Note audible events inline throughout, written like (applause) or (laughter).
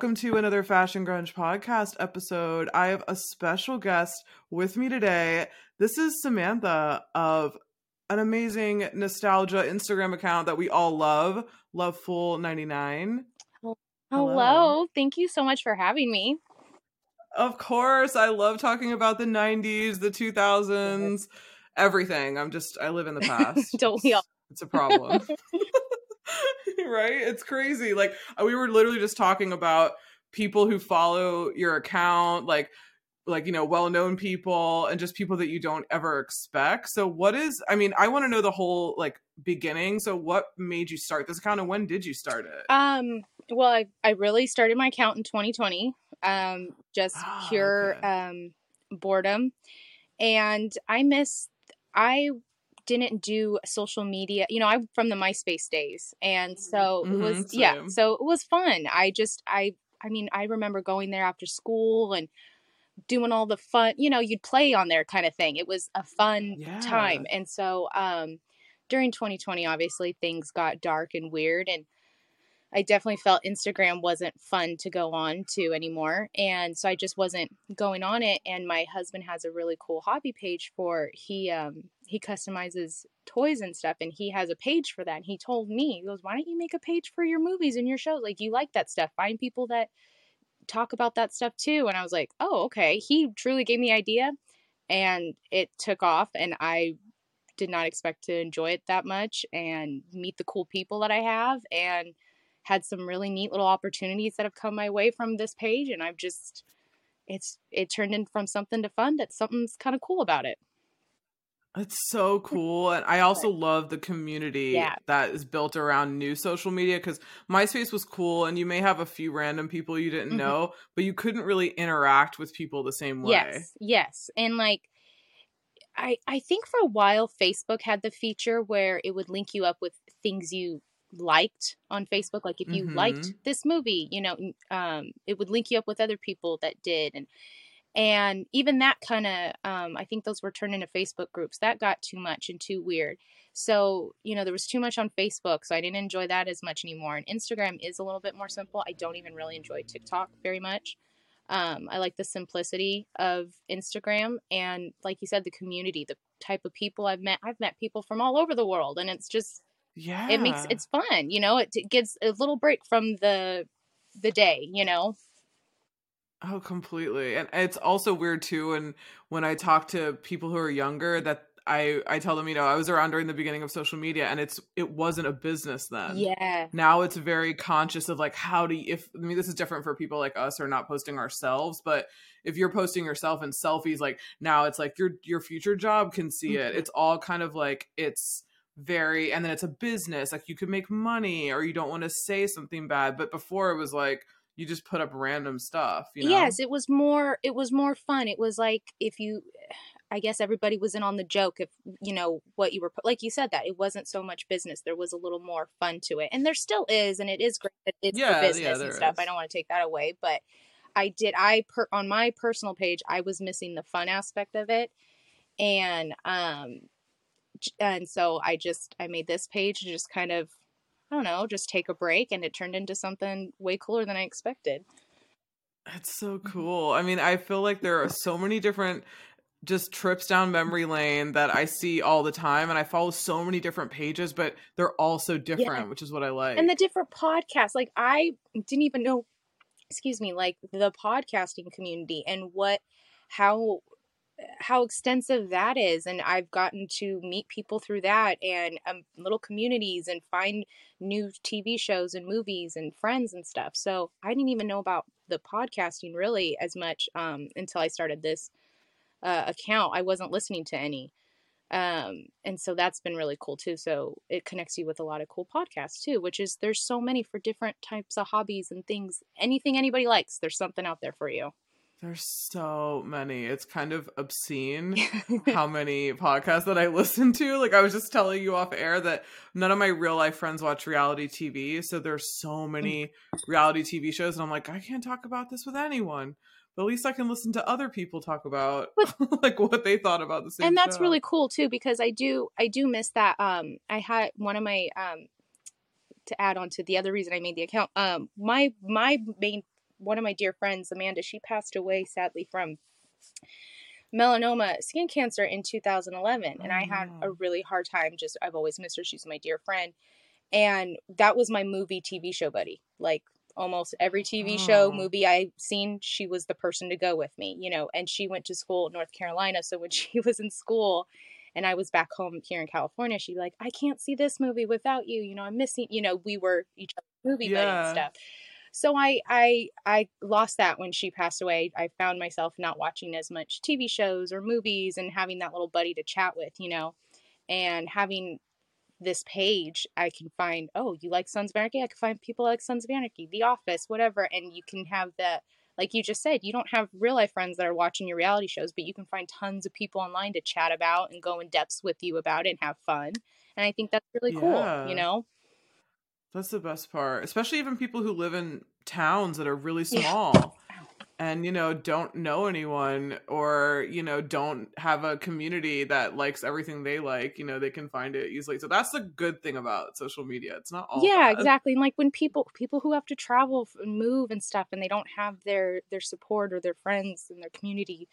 Welcome to another Fashion Grunge podcast episode. I have a special guest with me today. This is Samantha of an amazing nostalgia Instagram account that we all love, Lovefool99. Hello. Hello. Thank you so much for having me. Of course, I love talking about the 90s, the 2000s, everything. I'm just I live in the past. (laughs) Don't we all? It's a problem. (laughs) (laughs) right? It's crazy. Like uh, we were literally just talking about people who follow your account, like like you know well-known people and just people that you don't ever expect so what is i mean i want to know the whole like beginning so what made you start this account and when did you start it um well i, I really started my account in 2020 um just oh, pure okay. um boredom and i miss i didn't do social media. You know, I'm from the MySpace days. And so mm-hmm, it was same. yeah, so it was fun. I just I I mean, I remember going there after school and doing all the fun, you know, you'd play on there kind of thing. It was a fun yeah. time. And so um during 2020 obviously things got dark and weird and I definitely felt Instagram wasn't fun to go on to anymore. And so I just wasn't going on it. And my husband has a really cool hobby page for he um he customizes toys and stuff and he has a page for that. And he told me, he goes, Why don't you make a page for your movies and your shows? Like you like that stuff. Find people that talk about that stuff too. And I was like, Oh, okay. He truly gave me the idea and it took off and I did not expect to enjoy it that much and meet the cool people that I have and had some really neat little opportunities that have come my way from this page and I've just it's it turned in from something to fun that something's kind of cool about it. It's so cool. And I also love the community yeah. that is built around new social media because MySpace was cool and you may have a few random people you didn't mm-hmm. know, but you couldn't really interact with people the same way. Yes. Yes. And like I I think for a while Facebook had the feature where it would link you up with things you liked on Facebook. Like if you mm-hmm. liked this movie, you know, um, it would link you up with other people that did, and and even that kind of, um, I think those were turned into Facebook groups. That got too much and too weird. So you know, there was too much on Facebook, so I didn't enjoy that as much anymore. And Instagram is a little bit more simple. I don't even really enjoy TikTok very much. Um, I like the simplicity of Instagram and, like you said, the community, the type of people I've met. I've met people from all over the world, and it's just yeah it makes it's fun you know it, it gives a little break from the the day you know oh completely and it's also weird too and when i talk to people who are younger that I I tell them, you know, I was around during the beginning of social media and it's it wasn't a business then. Yeah. Now it's very conscious of like how do you, if I mean this is different for people like us who are not posting ourselves, but if you're posting yourself in selfies, like now it's like your your future job can see it. Mm-hmm. It's all kind of like it's very and then it's a business like you could make money or you don't want to say something bad but before it was like you just put up random stuff you know? yes it was more it was more fun it was like if you i guess everybody was in on the joke if you know what you were like you said that it wasn't so much business there was a little more fun to it and there still is and it is great that it's yeah, business yeah, and stuff is. i don't want to take that away but i did i per on my personal page i was missing the fun aspect of it and um and so I just I made this page to just kind of I don't know, just take a break and it turned into something way cooler than I expected. That's so cool. I mean, I feel like there are so many different just trips down memory lane that I see all the time and I follow so many different pages, but they're all so different, yeah. which is what I like. And the different podcasts. Like I didn't even know excuse me, like the podcasting community and what how how extensive that is and i've gotten to meet people through that and um, little communities and find new tv shows and movies and friends and stuff. So i didn't even know about the podcasting really as much um, until i started this uh, account. I wasn't listening to any. Um, and so that's been really cool too. So it connects you with a lot of cool podcasts too which is there's so many for different types of hobbies and things. Anything anybody likes there's something out there for you there's so many. It's kind of obscene (laughs) how many podcasts that I listen to. Like I was just telling you off air that none of my real life friends watch reality TV, so there's so mm. many reality TV shows and I'm like, I can't talk about this with anyone. But at least I can listen to other people talk about (laughs) like what they thought about the same And that's show. really cool too because I do I do miss that um I had one of my um to add on to the other reason I made the account, um, my my main one of my dear friends, Amanda, she passed away sadly from melanoma skin cancer in 2011 and i had a oh, really hard time. Just i've always missed her. She's my dear friend. And that was my movie tv show buddy. Like almost every tv show Oh. movie i've seen she was the person to go with me you know? And she went to school in north carolina. So when (laughs) she was in school and i was back home here in california she'd be like i can't see this movie without you. You know i'm missing you know we were each other's movie buddy and stuff so I I I lost that when she passed away. I found myself not watching as much TV shows or movies and having that little buddy to chat with, you know, and having this page, I can find, oh, you like Sons of Anarchy? I can find people like Sons of Anarchy, The Office, whatever, and you can have that. Like you just said, you don't have real life friends that are watching your reality shows, but you can find tons of people online to chat about and go in depths with you about it and have fun. And I think that's really cool, you know? That's the best part, especially even people who live in towns that are really Yeah. small and you know don't know anyone or you know don't have a community that likes everything they like. You know they can find it easily. So that's the good thing about social media. It's not all yeah bad. exactly and like when people people who have to travel and move and stuff and they don't have their their support or their friends and their community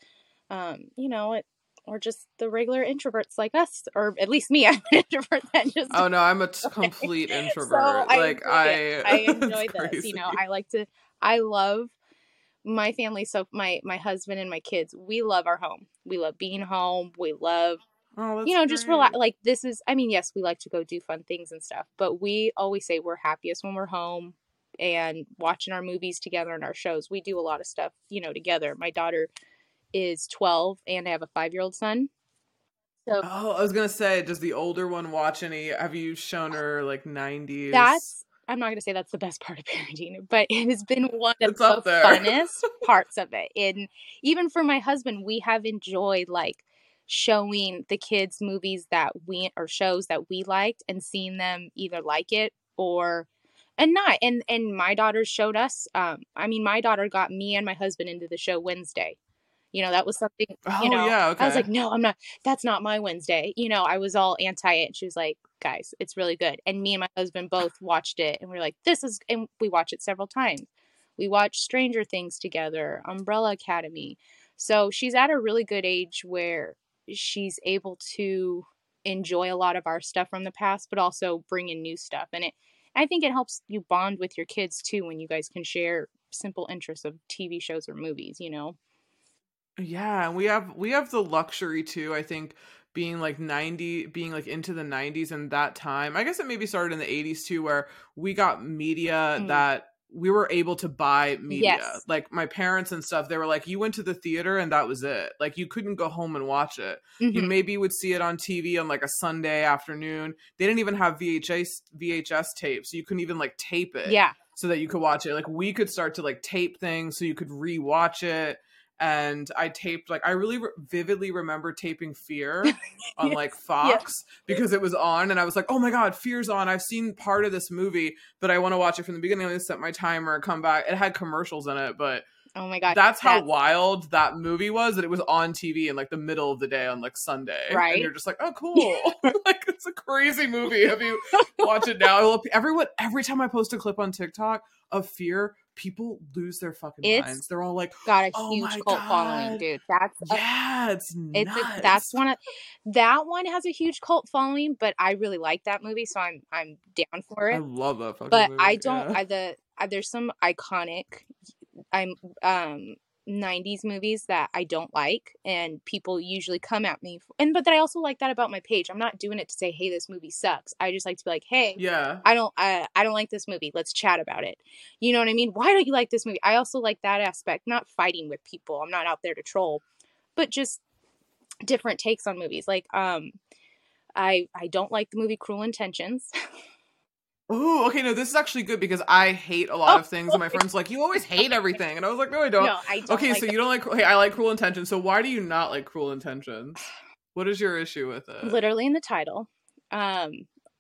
um you know it or just the regular introverts like us or at least me (laughs) i'm an introvert that just Oh no, I'm a t- (laughs) complete introvert. so like I. I (laughs) it's enjoy this. You know. I like to. I love my family. So my my husband and my kids. We love our home. We love being home. We love oh, you know just relax. Like this is. I mean, yes, we like to go do fun things and stuff, but we always say we're happiest when we're home and watching our movies together and our shows. We do a lot of stuff, you know, together. My daughter is 12 and I have a 5-year-old son. So Oh, I was gonna say, does the older one watch any? Have you shown her like '90s? that's I'm not going to say that's the best part of parenting, but it has been one of It's the funnest (laughs) parts of it. And even for my husband, we have enjoyed like showing the kids movies that we or shows that we liked and seeing them either like it or and not. And and my daughter showed us um I mean my daughter got me and my husband into the show Wednesday. You know, that was something, Oh you know, yeah, okay. I was like, no, I'm not. That's not my Wednesday. You know, I was all anti it. She was like, guys, it's really good. And me and my husband both watched it, and we are like, this is, and we watch it several times. We watched Stranger Things together, Umbrella Academy. So she's at a really good age where she's able to enjoy a lot of our stuff from the past, but also bring in new stuff. And it, I think it helps you bond with your kids too when you guys can share simple interests of TV shows or movies. You know. Yeah, we have we have the luxury too, I think, being like 90 being like into the 90s and that time. I guess it maybe started in the 80s too where we got media Mm. that we were able to buy media. Yes. Like my parents and stuff, they were like you went to the theater and that was it. Like you couldn't go home and watch it. You Mhm. maybe would see it on TV on like a Sunday afternoon. They didn't even have VHS VHS tapes. So you couldn't even like tape it Yeah. so that you could watch it. Like we could start to like tape things so you could rewatch it. And I taped like I really re- vividly remember taping Fear (laughs) on Yes, like Fox because it was on, and I was like, "Oh my god, Fear's on! I've seen part of this movie, but I want to watch it from the beginning. I'm set my timer come back." It had commercials in it, but Oh my god. that's how wild that movie was. That it was on TV in like the middle of the day on like Sunday, Right. And you're just like, "Oh, cool! (laughs) like it's a crazy movie." Have you (laughs) watch it now? Everyone, every time I post a clip on TikTok of Fear, people lose their fucking It's- minds. They're all like, got a Oh huge cult following, dude. That's a- "Yeah, it's it's nuts." a, that's one of that one has a huge cult following, but I really like that movie, so I'm I'm down for it. I love that fucking But movie. I don't. yeah. I, the I, there's some iconic, I'm um. 90s movies that I don't like and people usually come at me f- and but then I also like that about my page. I'm not doing it to say hey this movie sucks. I just like to be like hey yeah. I don't I, I don't like this movie. Let's chat about it. You know what I mean? Why don't you like this movie? I also like that aspect, not fighting with people. I'm not out there to troll, but just different takes on movies. Like um I I don't like the movie Cruel Intentions. (laughs) Oh, okay. No, this is actually good because I hate a lot Oh, of things, and my friends like you always hate everything, and I was like, no, I don't. no, I don't okay, like so it. you don't like. Okay, I like Cruel Intentions. So why do you not like Cruel Intentions? What is your issue with it? literally in the title. Um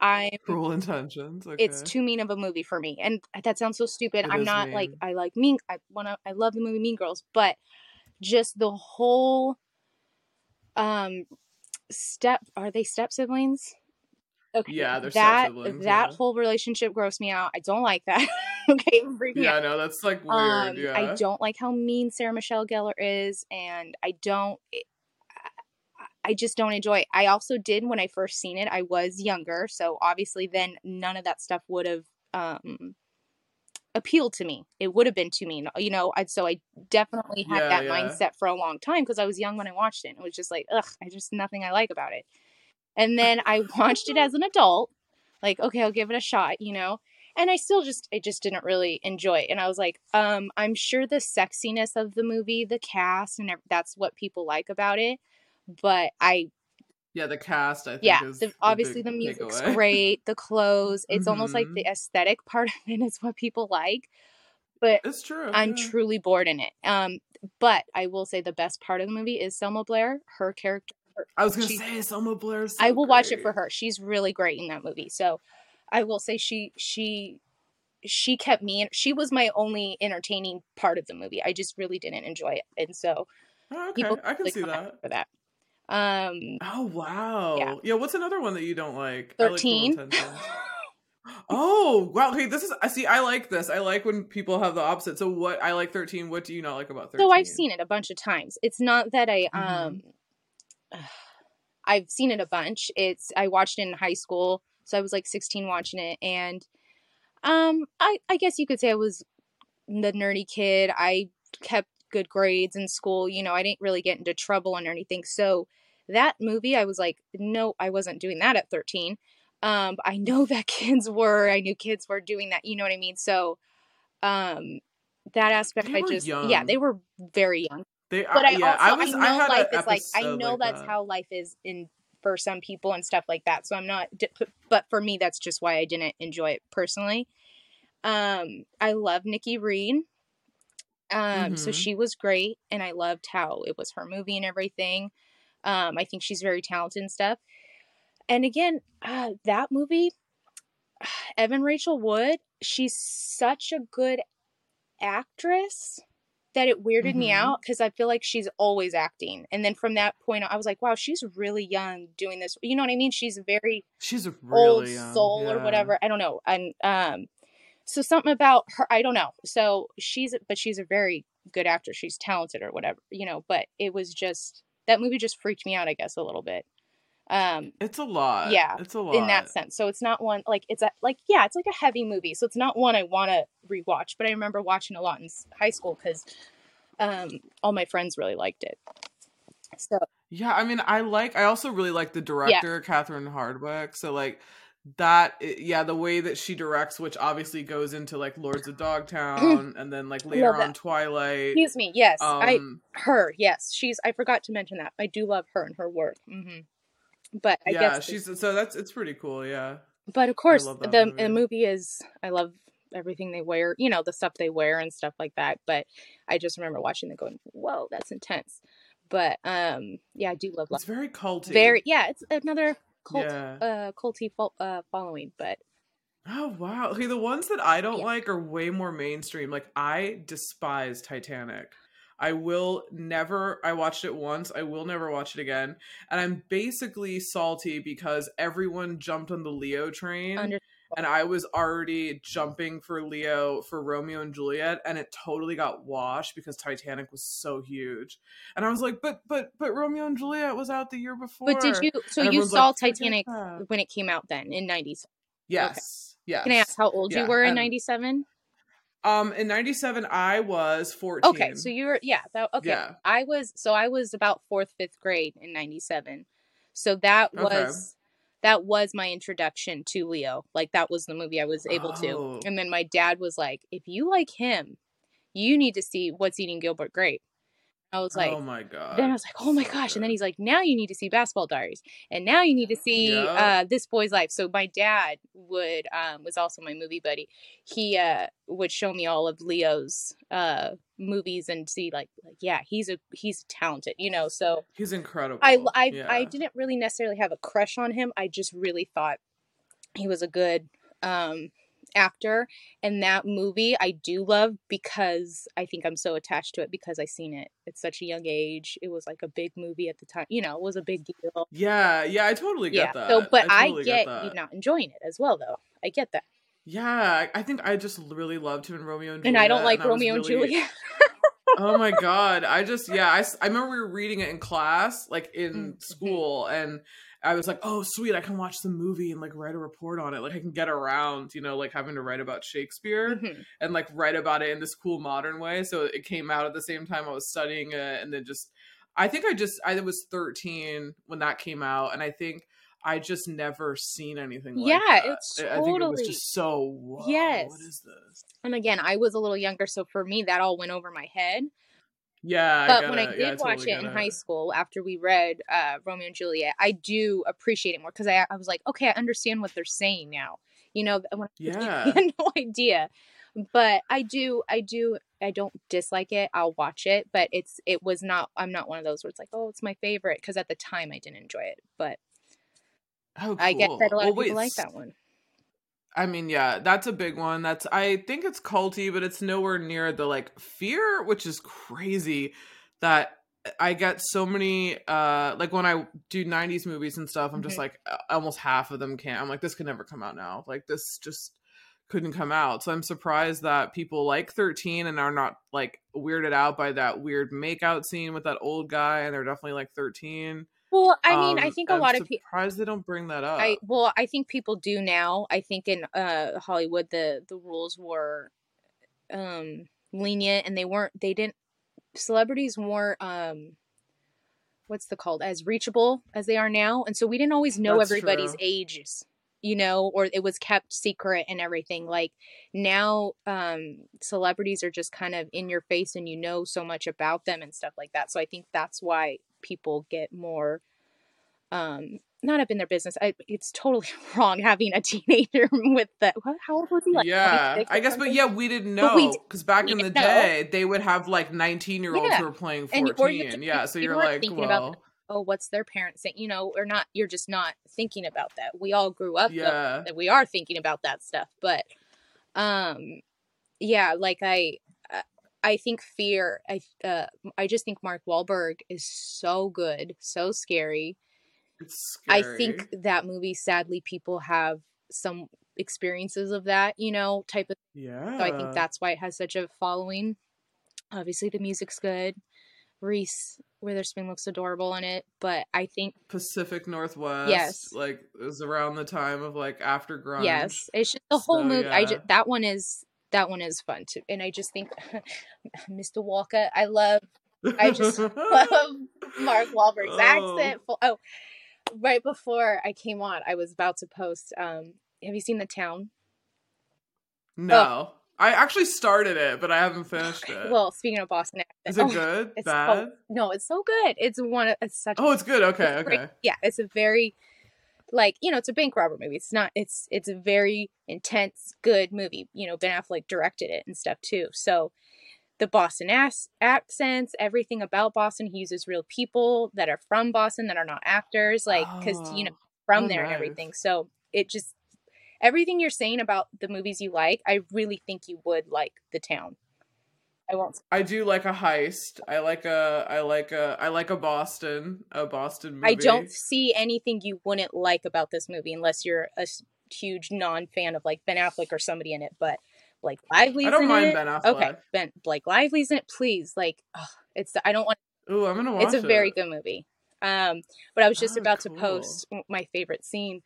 I Cruel Intentions. Okay. it's too mean of a movie for me. And that sounds so stupid. It I'm not like. I like mean I wanna I love the movie Mean Girls, but just the whole um step are they step siblings? Okay, Yeah, they're that that yeah. whole relationship grossed me out. I don't like that. (laughs) okay, yeah, out. no, that's like weird. Um, yeah. I don't like how mean Sarah Michelle Gellar is, and I don't. I just don't enjoy it. I also did when I first seen it. I was younger, so obviously then none of that stuff would have um, appealed to me. It would have been too mean, you know. I so I definitely had Yeah, that mindset for a long time because I was young when I watched it. And it was just like, ugh, I just nothing I like about it. And then I watched it as an adult, like, okay, I'll give it a shot, you know. And I still just, I just didn't really enjoy it. And I was like, um, I'm sure the sexiness of the movie, the cast, and that's what people like about it. But I yeah, the cast. I think yeah is the, the obviously big the music's takeaway. great the clothes it's almost like the aesthetic part of it is what people like but It's true. i'm yeah. truly bored in it um but i will say the best part of the movie is selma blair her character I was gonna she- say Selma Blair's. i so will watch it for her she's really great in that movie so i will say she she she kept me in she was my only entertaining part of the movie i just really didn't enjoy it and so Oh, okay, I can really see come at me that. for that um Oh wow. Yeah. What's another one that you don't like? I like 13 Oh wow! Okay, this is I see. I like this. I like when people have the opposite. So what? I like thirteen. What do you not like about thirteen? So I've seen it a bunch of times. It's not that I um Mhm. (sighs) I've seen it a bunch. It's I watched it in high school, so I was like 16 watching it and um I I guess you could say I was the nerdy kid. I kept good grades in school, you know, I didn't really get into trouble or anything. So that movie I was like, no, I wasn't doing that at 13. Um I know (laughs) that kids were. I knew kids were doing that, you know what I mean? So um that aspect I just yeah, they were very young They, but I yeah, also I I, know I had life is like I know like that's that. how life is in for some people and stuff like that. So I'm not, but for me, that's just why I didn't enjoy it personally. Um, I love Nikki Reed. Um, so Mhm. she was great, and I loved how it was her movie and everything. Um, I think she's very talented and stuff. And again, uh, that movie, (sighs) Evan Rachel Wood, she's such a good actress that it weirded me Mhm. out because I feel like she's always acting. And then from that point on, I was like, wow, she's really young doing this. You know what I mean? She's very She's a old young, soul or whatever. I don't know. And um, so something about her, I don't know. So she's, but she's a very good actor. She's talented or whatever, you know. But it was just that movie just freaked me out, I guess, a little bit. Um, It's a lot. Yeah, it's a lot in that sense. So it's not one like it's a like yeah, it's like a heavy movie. So it's not one I want to rewatch. But I remember watching a lot in high school because um, all my friends really liked it. So Yeah, I mean, I like. I also really like the director, Catherine Hardwicke. So like that, yeah, the way that she directs, which obviously goes into like Lords of Dogtown, and then like later on. Twilight. excuse me, yes, I Um, her yes, she's I forgot to mention that I do love her and her work. hmm But I yeah, guess she's so that's it's pretty cool. Yeah, But of course, the movie. movie. movie is I love everything they wear, you know, the stuff they wear and stuff like that. But I just remember watching them going, "Whoa, that's intense." But um, yeah, I do love it it's very culty. very yeah. It's another cult Yeah. uh culty fo- uh following, but Oh wow. Okay, the ones that I don't Yeah. like are way more mainstream. Like I despise Titanic. I will never I watched it once. I will never watch it again. And I'm basically salty because everyone jumped on the Leo train under and I was already jumping for Leo for Romeo and Juliet and it totally got washed because Titanic was so huge. And I was like, "But but but Romeo and Juliet was out the year before." but did you so you saw like, Titanic when it came out then in nineties? Yes. Yes. Can I ask how old Yeah, you were in and- ninety seven? Um, in '97, I was 14. Okay, so you were yeah, that, okay. Yeah. I was so I was about fourth, fifth grade in '97. So that Okay. was that was my introduction to Leo. Like that was the movie I was able Oh. to. And then my dad was like, "If you like him, you need to see What's Eating Gilbert Grape." I was like, oh my god. then I was like, oh my So gosh. And then he's like, now you need to see Basketball Diaries. And now you need to see Yep. uh, This Boy's Life. So my dad would, um, was also my movie buddy. He uh, would show me all of Leo's uh, movies and see like, like, yeah, he's a, he's talented, you know? So he's incredible. I, I, Yeah. I didn't really necessarily have a crush on him. I just really thought he was a good um, actor and that movie I do love because I think I'm so attached to it because I seen it at such a young age. It was like a big movie at the time, you know, it was a big deal. Yeah, yeah, I totally get yeah. that. So, but I, totally get, that. you not enjoying it as well, though. I get that, Yeah, I- I think I just really loved him in Romeo and Juliet. and I don't like I Romeo and really- Juliet. (laughs) oh my god i just yeah I, I remember we were reading it in class like in Mhm. school and i was like oh sweet i can watch the movie and like write a report on it like i can get around you know like having to write about shakespeare Mhm. and like write about it in this cool modern way so it came out at the same time i was studying it and then just i think i just i was 13 when that came out and i think i just never seen anything like Yeah, that. it's I- i think it was just so Yes. what is this And again, I was a little younger, so for me, that all went over my head. yeah I but get when I did Yeah, watch totally it in high school after we read uh, Romeo and Juliet, I do appreciate it more because I, I was like, okay, I understand what they're saying now. You know, when (laughs) Yeah. I had no idea. But I do, I do, I don't dislike it. I'll watch it, but it's, it was not, I'm not one of those where it's like, oh, it's my favorite. Because at the time I didn't enjoy it. But Oh, I get cool. that a lot Well, of people wait, like that one. I mean, yeah, that's a big one. That's I think it's culty, but it's nowhere near the like fear, which is crazy. That I get so many uh like when I do 90s movies and stuff, I'm just Mhm. like uh, almost half of them can't. I'm like this could never come out now. Like this just couldn't come out. So I'm surprised that people like 13 and are not like weirded out by that weird makeout scene with that old guy and they're definitely like 13. Well, I mean, I Um, think a I'm lot of people, surprised they don't bring that up. I well, I think people do now. I think in uh Hollywood the the rules were um lenient and they weren't they didn't celebrities weren't um what's the called as reachable as they are now. And so we didn't always know That's everybody's true. ages, you know, or it was kept secret and everything. Like now um celebrities are just kind of in your face and you know so much about them and stuff like that. So I think that's why people get more um not up in their business. I, it's totally (laughs) wrong having a teenager (laughs) with the how old was he? Like yeah, I guess, but yeah, we didn't know because back in the know. day they would have like nineteen year olds Yeah. who were playing And- fourteen. just- yeah, so you you're like, thinking about well, oh, what's their parents saying? You know, or not. You're just not thinking about that. We all grew up yeah, that we are thinking about that stuff, but um, yeah, like I. I think fear. I uh, I just think Mark Wahlberg is so good, so scary. it's I think that movie, sadly, people have some experiences of that, you know, type of. yeah, So I think that's why it has such a following. Obviously, the music's good. Reese Witherspoon looks adorable in it, but I think Pacific Northwest. Yes. like it was around the time of like after grunge. yes, it's just the whole So, movie. I just that one is that one is fun too, and I just think (laughs) Mr. Walker. I love I just (laughs) love Mark Wahlberg's Oh. accent. Oh, right before I came on, I was about to post. Um, have you seen The Town? No, I actually started it, but I haven't finished (laughs) it. Well, speaking of Boston accent, is it oh, good? It's Bad? so, no, it's so good. It's one. Of, it's such. oh, it's good. Okay, it's great. okay. Yeah, it's a very like you know it's a bank robber movie. It's not. It's it's a very intense, good movie. You know, Ben Affleck directed it and stuff too. So the Boston ass accents, everything about Boston. He uses real people that are from Boston that are not actors, like because you know Oh. from Oh, there and everything. So it just everything you're saying about the movies you like, I really think you would like The Town. I won't. I do like a heist. I like a I like a I like a Boston a Boston movie. I don't see anything you wouldn't like about this movie unless you're a huge non-fan of like Ben Affleck or somebody in it. But Blake Lively's I don't in mind it. Ben Affleck. Okay, Ben Blake Lively's in it. Please, like, it's I don't want. Ooh, I'm gonna watch It's a very good movie. Um, but I was just Oh, about cool. to post my favorite scene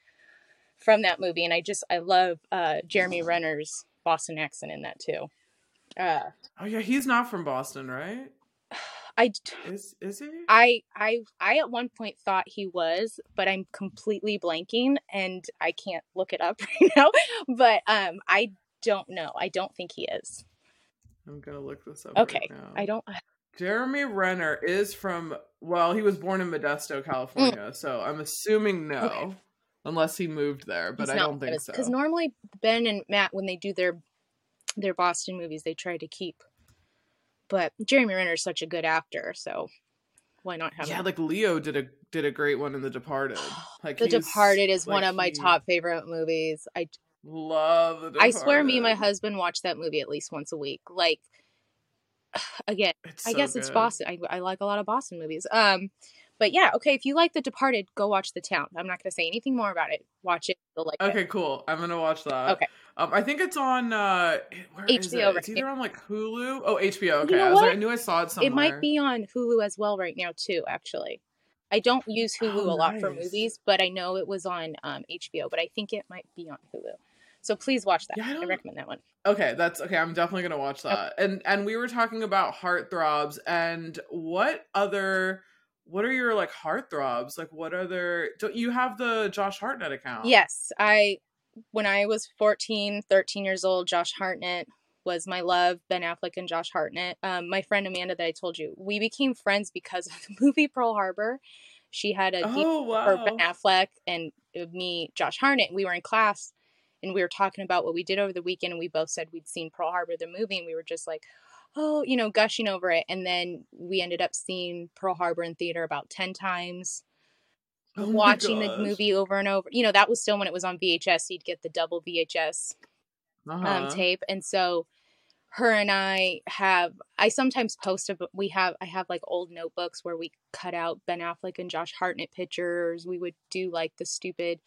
from that movie, and I just I love uh Jeremy (sighs) Renner's Boston accent in that too. Uh, Oh yeah, he's not from Boston, right? I Is is he? I I I at one point thought he was, but I'm completely blanking and I can't look it up (laughs) right now. But um I don't know. I don't think he is. I'm gonna look this up. Okay. right now. I don't Jeremy Renner is from well, he was born in Modesto, California, so I'm assuming no, Mm. Okay. unless he moved there, but I don't think so. Because normally Ben and Matt when they do their their Boston movies, they try to keep. But Jeremy Renner is such a good actor, so why not have yeah, him? like Leo did a did a great one in The Departed. (sighs) Like The Departed is one of my he- top favorite movies. I Love the I swear me and my husband watch that movie at least once a week. Like (sighs) again, It's I so guess it's. Boston. I, I like a lot of Boston movies. Um, but yeah, okay. If you like The Departed, go watch The Town. I'm not going to say anything more about it. Watch it. You'll like it. Okay, cool. I'm gonna watch that. Okay. Um, I think it's on uh HBO it? It's either on like Hulu. Oh, HBO. Okay. know I was like. I knew I saw it somewhere. It might be on Hulu as well right now too. Actually, I don't use Hulu Oh, a lot for movies, but I know it was on um, HBO. But I think it might be on Hulu. So please watch that. Yeah, I I, recommend that one. Okay, that's okay. I'm definitely gonna watch that. And and we were talking about heartthrobs and what other what are your like heartthrobs? Like what other don't you have the Josh Hartnett account? Yes, I when I was 14, 13 years old, Josh Hartnett was my love, Ben Affleck and Josh Hartnett. Um, my friend Amanda that I told you, we became friends because (laughs) of the movie Pearl Harbor. She had a deep Oh for. Ben Affleck and uh, me, Josh Hartnett. We were in class and we were talking about what we did over the weekend, and we both said we'd seen Pearl Harbor the movie, and we were just like, oh, you know, gushing over it. And then we ended up seeing Pearl Harbor in theater about ten times Oh watching the movie over and over. You know, that was still when it was on VHS. You'd get the double VHS Uh-huh. um, tape, and so her and I have. I sometimes post. A, we have. I have like old notebooks where we cut out Ben Affleck and Josh Hartnett pictures. We would do like the stupid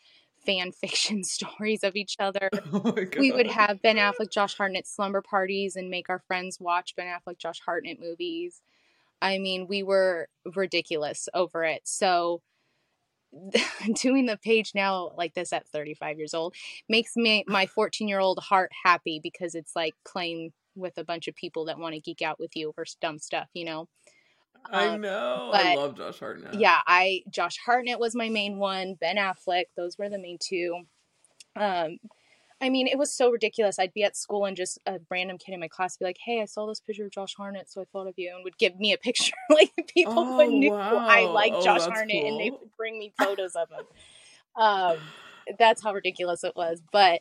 fan (laughs) fiction stories of each other. (laughs) Oh We would have Ben Affleck, Josh Hartnett slumber parties and make our friends watch Ben Affleck, Josh Hartnett movies. I mean, we were ridiculous over it. So (laughs) doing the page now like this at 35 years old makes me my 14 year old heart happy because it's like playing with a bunch of people that want to geek out with you over dumb stuff, you know. I um, know. I but- love Josh Hartnett. Yeah, I Josh Hartnett was my main one, Ben Affleck, those were the main two. Um I mean, it was so ridiculous. I'd be at school and just a random kid in my class would be like, "Hey, I saw this picture of Josh Hartnett, so I thought of you," and would give me a (laughs) picture. like people Oh, would knew I like Oh, Josh that's Hartnett, and they would bring me (laughs) photos of him. Um, that's how ridiculous it was. But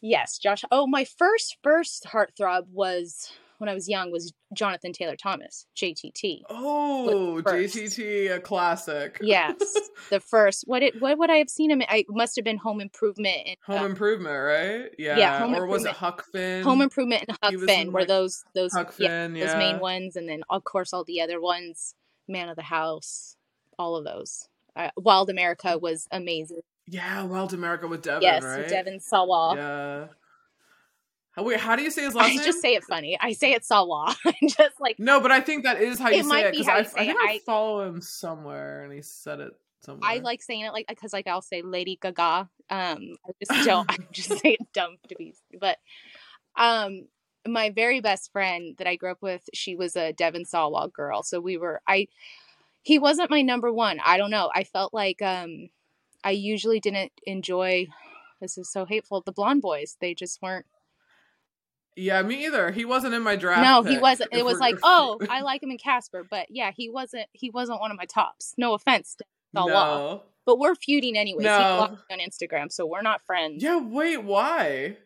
yes, Josh. Oh, my first first heartthrob was when I was young was Jonathan Taylor Thomas, JTT. Oh. JTT, a classic. Yes, (laughs) the first. What it? What would I have seen him? in? I must have been Home Improvement and Home uh, Improvement, right? Yeah. Yeah, Home or was it Huck Finn? Home Improvement and Huck Finn in, were those those Huck yeah, Finn, those main ones, and then of course all the other ones, Man of the House, all of those. Uh, Wild America was amazing. Yeah, Wild America with Devin, yes, right? Devin Sawa. Yeah. Wait, how do you say his last I name? just say it funny. I say it Sawa. (laughs) I'm just like No, but I think that is how you It say might it be because I, I think. I I- follow him somewhere and he said it somewhere. I like saying it like because like I'll say Lady Gaga. Um, I just (laughs) don't. I just say it dumb to be. But um, my very best friend that I grew up with, she was a Devin Sawa girl. So we were. I he wasn't my number one. I don't know. I felt like um, I usually didn't enjoy. This is so hateful. The blonde boys, they just weren't. Yeah, me either. He wasn't in my draft. no, he wasn't. It was like, oh, I like him in Casper, but yeah, he wasn't. He wasn't one of my tops. No offense, no. But we're feuding anyways. He No. blocked me on Instagram, so we're not friends. Yeah, wait, why?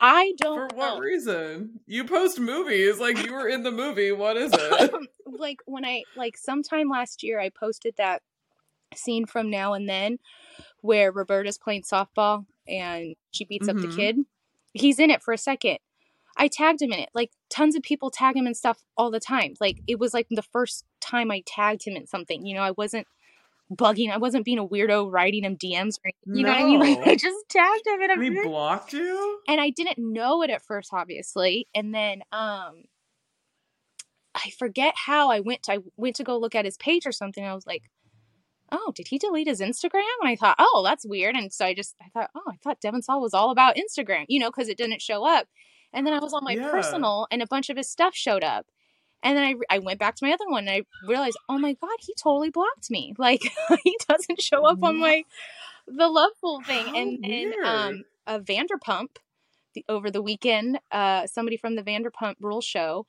I don't For what know. reason? You post movies like you were in the movie. What is it? (laughs) like when I like sometime last year I posted that scene from Now and Then where Roberta's playing softball and she beats up Mhm. the kid. He's in it for a second. I tagged him in it. Like tons of people tag him and stuff all the time. Like it was like the first time I tagged him in something. You know, I wasn't bugging. I wasn't being a weirdo writing him DMs or anything. You know what I mean? Like I just tagged him in a and he blocked you? and I didn't know it at first, obviously. And then um I forget how I went to, I went to go look at his page or something. I was like, oh, did he delete his Instagram? And I thought, oh, that's weird. And so I just I thought, oh, I thought Devin Sawa was all about Instagram, you know, because it didn't show up. And then I was on my Yeah. personal, and a bunch of his stuff showed up. And then I, I went back to my other one, and I realized, oh my god, he totally blocked me. (laughs) Like (laughs) he doesn't show up on my the Lovefool thing. How and then weird. um a Vanderpump the, over the weekend, uh, somebody from the Vanderpump Rule show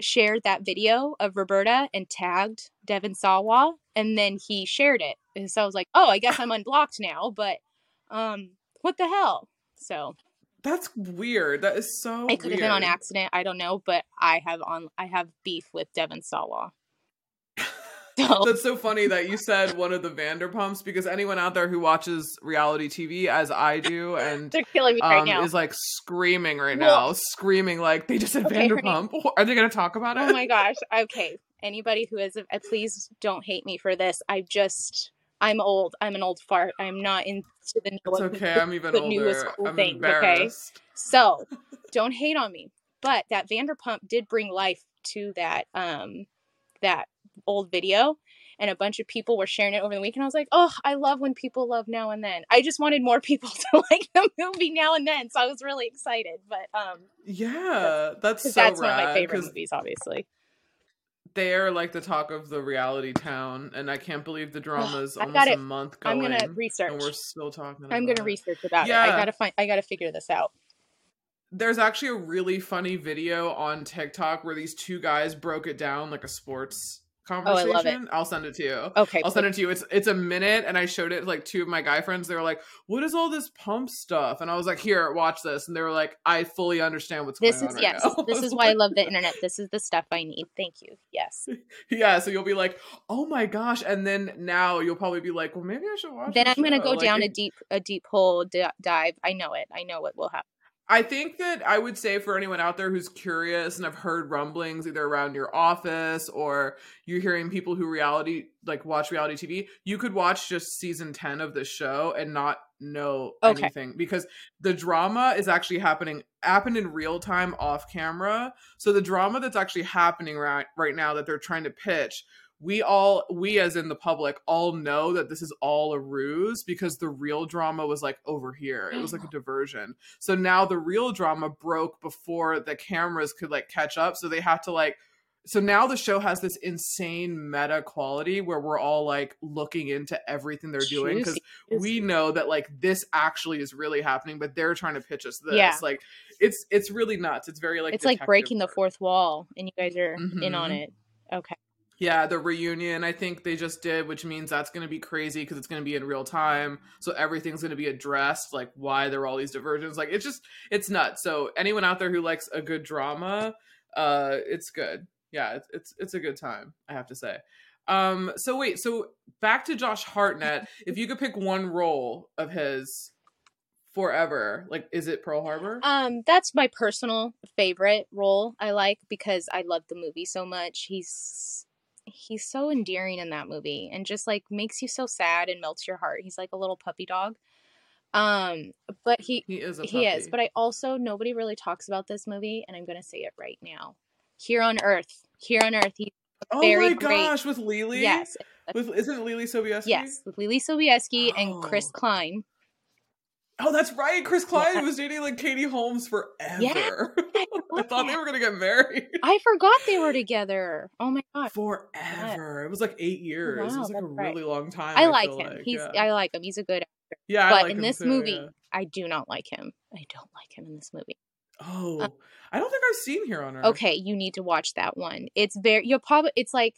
shared that video of Roberta and tagged Devin Sawa, and then he shared it. And so I was like, oh, I guess I'm unblocked now, but um, what the hell? So That's weird. That is so it could have been on accident. I don't know, but I have on I have beef with Devin Sawa. (laughs) So (laughs) That's so funny that you said one of the Vanderpumps because anyone out there who watches reality TV as I do and they're killing me right um, now. is like screaming right Well- now, screaming like they just said Okay. Vanderpump. Are they going to talk about it? Oh my gosh. Okay. Anybody who is, uh, please don't hate me for this. I just, I'm old. I'm an old fart. I'm not into the It's newest, okay. I'm even the newest older. cool I'm things, okay? So don't hate on me. But that Vanderpump did bring life to that, um, that old video. And a bunch of people were sharing it over the weekend. I was like, oh, I love when people love now and then. I just wanted more (laughs) people to like the movie now and then. So I was really excited. But, um, Yeah, that's so that's one of my favorite movies, obviously. They're like the talk of the reality town, and I can't believe the drama is almost a it. month I'm going, gonna research. and we're still talking. I'm gonna it. research about it. Yeah. I gotta find. I gotta figure this out. There's actually a really funny video on TikTok where these two guys broke it down like a sports Oh, I love it. I'll send it to you. Okay. I'll send it to you. It's it's a minute, and I showed it to, like two of my guy friends. They were like, "What is all this pump stuff?" And I was like, "Here, watch this." And they were like, "I fully understand what's This going is on." yes. right. (laughs) This is why I love the (laughs) internet. This is the stuff I need. Thank you. Yes. (laughs) Yeah, so you'll be like, "Oh my gosh!" And then now you'll probably be like, "Well, maybe I should watch." Then I'm gonna show." go Like, down a deep a deep hole d- dive. I know it. I know what will happen. I think that I would say for anyone out there who's curious and have heard rumblings either around your office or you're hearing people who reality like watch reality TV, you could watch just season 10 of the show and not know Okay. anything because the drama is actually happening happened in real time off camera. So the drama that's actually happening right right now that they're trying to pitch we all we as in the public all know that this is all a ruse because the real drama was like over here. It was like a diversion. So now the real drama broke before the cameras could like catch up. So they have to like so now the show has this insane meta quality where we're all like looking into everything they're doing because we know that like this actually is really happening but they're trying to pitch us this. Yeah. like it's it's really nuts. It's very like it's like breaking the fourth wall, and you guys are in on Mhm. it. Okay. Yeah, the reunion I think they just did, which means that's going to be crazy because it's going to be in real time. So everything's going to be addressed, like why there are all these diversions. Like it's just it's nuts. So anyone out there who likes a good drama, uh, it's good. Yeah, it's it's it's a good time. I have to say. Um, so wait, so back to Josh Hartnett. (laughs) if you could pick one role of his forever, like is it Pearl Harbor? Um, that's my personal favorite role. I like because I love the movie so much. He's he's so endearing in that movie, and just like makes you so sad and melts your heart. He's like a little puppy dog. Um, but he he is a he is. But I also nobody really talks about this movie, and I'm gonna say it right now. Here on Earth, here on Earth, he oh my great- gosh, with Leelee. yes, With isn't Leelee Sobieski? yes, with Leelee Sobieski and Chris Oh. Klein. Oh, that's right. Chris Klein Yeah. was dating like Katie Holmes forever. Yeah, (laughs) I love thought they were gonna get married I forgot they were together. Oh my god. forever. It was like eight years. it Wow, was like a right. really long time. I like him. like, He's yeah. I like him. He's a good actor. yeah, I but like in this too, movie. I do not like him. I don't like him in this movie. Oh, um, I don't think I've seen here on Earth. Okay, you need to watch that one. It's very you'll probably it's like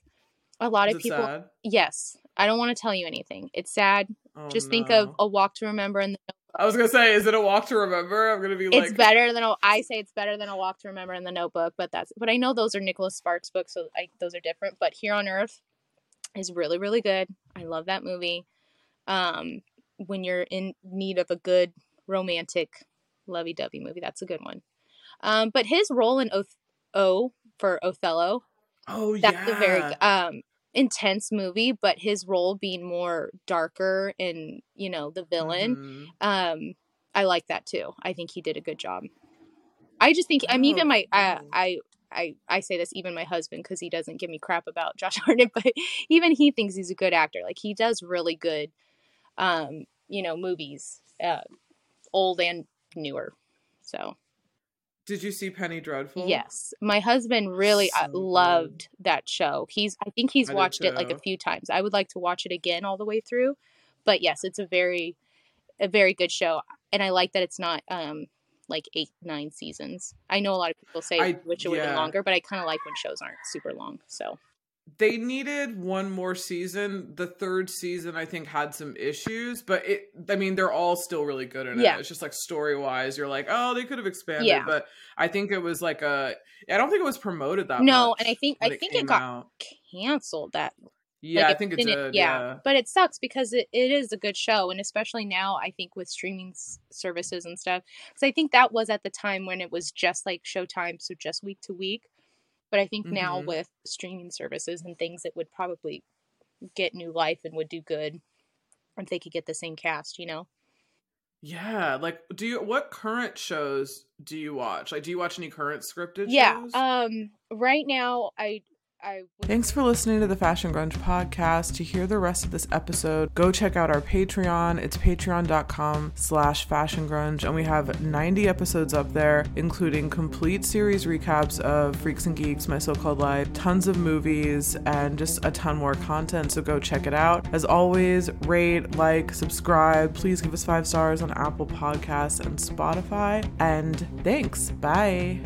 a lot Is of people sad? Yes. I don't want to tell you anything. It's sad. Oh, Just think of a walk to remember and I was gonna say, is it a walk to remember? I'm gonna be it's better than a, I say it's better than a walk to remember in the notebook, but that's but I know those are Nicholas Sparks books, so I, those are different. But Here on Earth is really, really good. I love that movie. Um when you're in need of a good romantic lovey dovey movie, that's a good one. Um, but his role in Oth- O for Othello, oh that's yeah, a very um intense movie, but his role being more darker and you know the villain, Mhm. um, I like that too. I think he did a good job. I just think I'm even Oh, my I. I I, I say this even my husband because he doesn't give me crap about (laughs) Josh Hartnett, but even he thinks he's a good actor. Like he does really good, um, you know, movies, uh, old and newer. So Did you see Penny Dreadful? yes, my husband really uh, So good. loved that show. He's I think he's I watched it like a few times. I would like to watch it again all the way through, but yes, it's a very a very good show, and I like that it's not um like eight nine seasons. I know a lot of people say I- wish it would have been longer, but I kind of like when shows aren't super long. So they needed one more season. The third season, I think, had some issues, but it. I mean, they're all still really good in Yeah. it. It's just like story wise, you're like, oh, they could have expanded. Yeah. But I think it was like a. I don't think it was promoted that. Way. No, and I think I think it got out. canceled. That Yeah, Like, I think it good. yeah. Yeah. but it sucks because it, it is a good show and especially now i think with streaming s- services and stuff because i think that was at the time when it was just like showtime so just week to week but i think now Mhm. with streaming services and things it would probably get new life and would do good if they could get the same cast you know Yeah, like do you what current shows do you watch? Like do you watch any current scripted yeah shows? um right now i i Thanks for listening to the Fashion Grunge podcast. To hear the rest of this episode, go check out our Patreon. It's patreon.com slash fashion grunge. And we have 90 episodes up there, including complete series recaps of Freaks and Geeks, My So-Called Life, tons of movies, and just a ton more content. So go check it out. As always, rate, like, subscribe. Please give us five stars on Apple Podcasts and Spotify. And thanks. Bye.